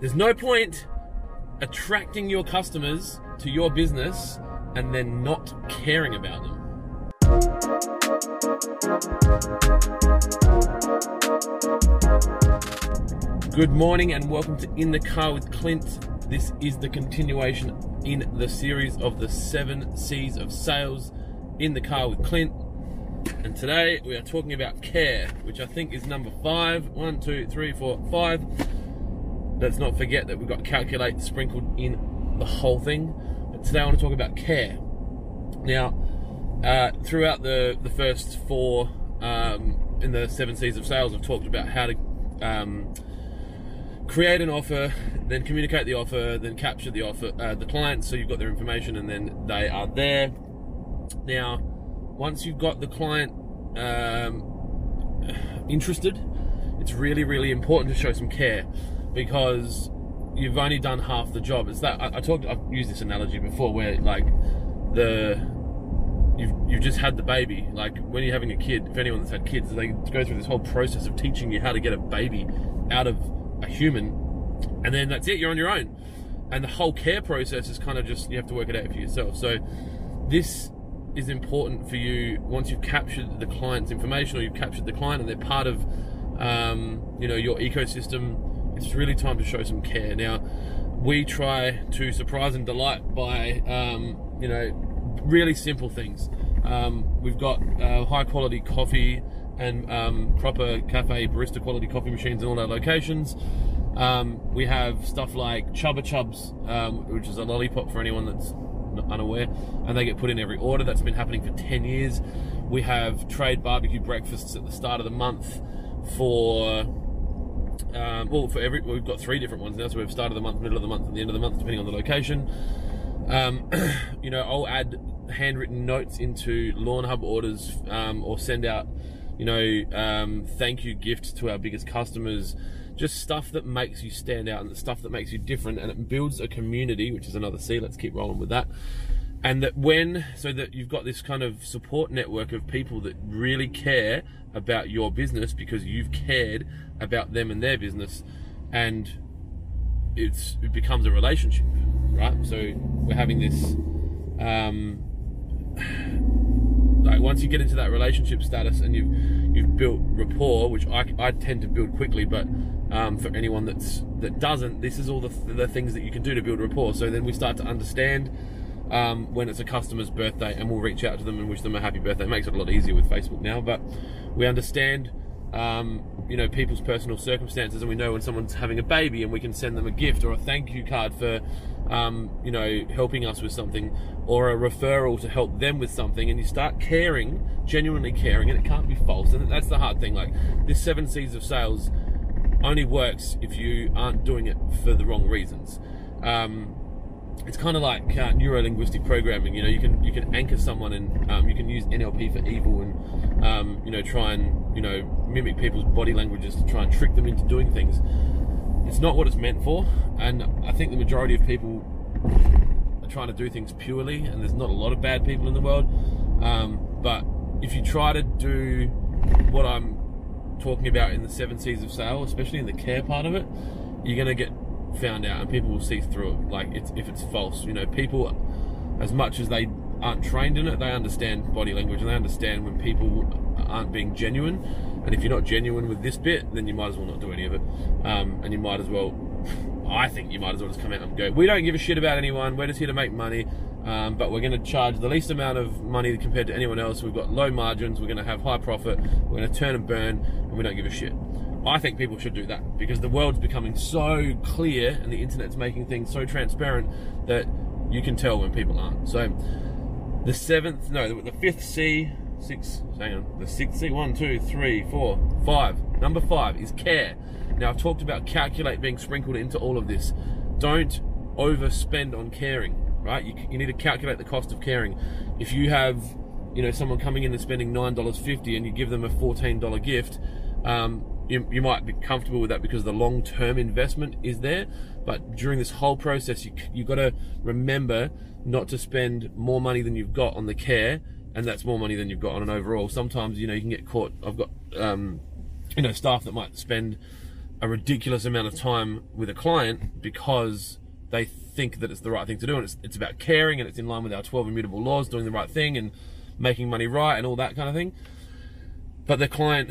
There's no point attracting your customers to your business and then not caring about them. Good morning and welcome to In the Car with Clint. This is the continuation in the series of the seven C's of sales in the car with Clint. And today we are talking about care, which I think is number five. One, two, three, four, five. Let's not forget that we've got calculate sprinkled in the whole thing. But today I want to talk about care. Now, uh, throughout the, the first four um, in the seven C's of sales, I've talked about how to um, create an offer, then communicate the offer, then capture the offer, uh, the client, so you've got their information, and then they are there. Now, once you've got the client um, interested, it's really, really important to show some care because you've only done half the job. It's that I, I talked. I've used this analogy before, where like the you've you've just had the baby. Like when you're having a kid, if anyone that's had kids, they go through this whole process of teaching you how to get a baby out of a human, and then that's it. You're on your own, and the whole care process is kind of just you have to work it out for yourself. So this is important for you once you've captured the client's information or you've captured the client and they're part of um, you know your ecosystem. It's really time to show some care. Now we try to surprise and delight by um, you know really simple things. Um, we've got uh, high quality coffee and um, proper cafe barista quality coffee machines in all our locations. Um, we have stuff like Chupa Chups, um, which is a lollipop for anyone that's unaware, and they get put in every order. That's been happening for 10 years. We have trade barbecue breakfasts at the start of the month for um, well, for every we've got three different ones now. So we've started the month, middle of the month, and the end of the month, depending on the location. Um, you know, I'll add handwritten notes into Lawn Hub orders um, or send out, you know, um, thank you gifts to our biggest customers. Just stuff that makes you stand out and stuff that makes you different, and it builds a community, which is another C. Let's keep rolling with that. And that when, so that you've got this kind of support network of people that really care about your business because you've cared about them and their business, and it's it becomes a relationship, right? So we're having this, um, like once you get into that relationship status and you've you've built rapport, which I, I tend to build quickly, but um, for anyone that's that doesn't, this is all the the things that you can do to build rapport. So then we start to understand. Um, when it's a customer's birthday, and we'll reach out to them and wish them a happy birthday. It makes it a lot easier with Facebook now, but we understand um, you know people's personal circumstances and we know when someone's having a baby and we can send them a gift or a thank you card for um, you know helping us with something or a referral to help them with something and you start caring genuinely caring and it can't be false and that's the hard thing like this seven C's of sales only works if you aren't doing it for the wrong reasons um, it's kind of like uh, neuro linguistic programming. You know, you can you can anchor someone and um, you can use NLP for evil and um, you know try and you know mimic people's body languages to try and trick them into doing things. It's not what it's meant for, and I think the majority of people are trying to do things purely. And there's not a lot of bad people in the world, um, but if you try to do what I'm talking about in the seven C's of sale, especially in the care part of it, you're gonna get found out and people will see through it like it's if it's false you know people as much as they aren't trained in it they understand body language and they understand when people aren't being genuine and if you're not genuine with this bit then you might as well not do any of it. Um, and you might as well i think you might as well just come out and go we don't give a shit about anyone we're just here to make money um, but we're going to charge the least amount of money compared to anyone else we've got low margins we're going to have high profit we're going to turn and burn and we don't give a shit I think people should do that because the world's becoming so clear and the internet's making things so transparent that you can tell when people aren't. So the seventh, no, the fifth C, six, hang on, the sixth C, one, two, three, four, five. Number five is care. Now I've talked about calculate being sprinkled into all of this. Don't overspend on caring, right? You, you need to calculate the cost of caring. If you have, you know, someone coming in and spending nine dollars fifty, and you give them a fourteen dollar gift. Um, you, you might be comfortable with that because the long term investment is there. But during this whole process, you you've got to remember not to spend more money than you've got on the care, and that's more money than you've got on an overall. Sometimes you know you can get caught. I've got um, you know staff that might spend a ridiculous amount of time with a client because they think that it's the right thing to do and it's, it's about caring and it's in line with our 12 immutable laws doing the right thing and making money right and all that kind of thing but the client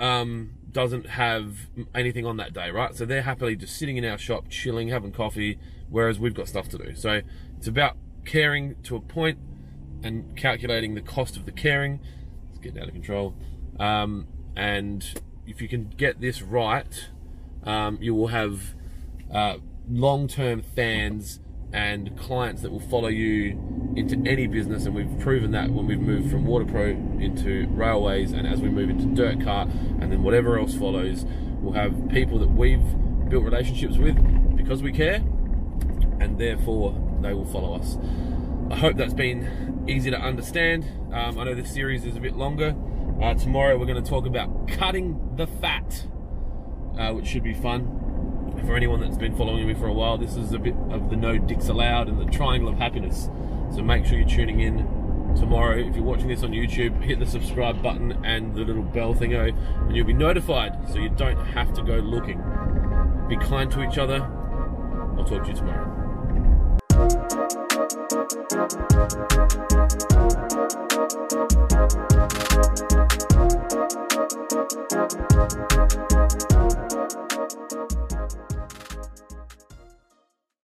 um, doesn't have anything on that day right? So they're happily just sitting in our shop chilling having coffee whereas we've got stuff to do. So it's about caring to a point and calculating the cost of the caring. It's getting out of control. Um, and if you can get this right um, you will have uh, long-term fans and clients that will follow you into any business and we've proven that when we've moved from Waterpro into railways and as we move into dirt cart and then whatever else follows we'll have people that we've built relationships with because we care and therefore they will follow us. I hope that's been easy to understand. Um, I know this series is a bit longer. Uh, tomorrow we're going to talk about cutting the fat uh, which should be fun. For anyone that's been following me for a while, this is a bit of the no dicks allowed and the triangle of happiness. So make sure you're tuning in tomorrow. If you're watching this on YouTube, hit the subscribe button and the little bell thingo, and you'll be notified so you don't have to go looking. Be kind to each other. I'll talk to you tomorrow.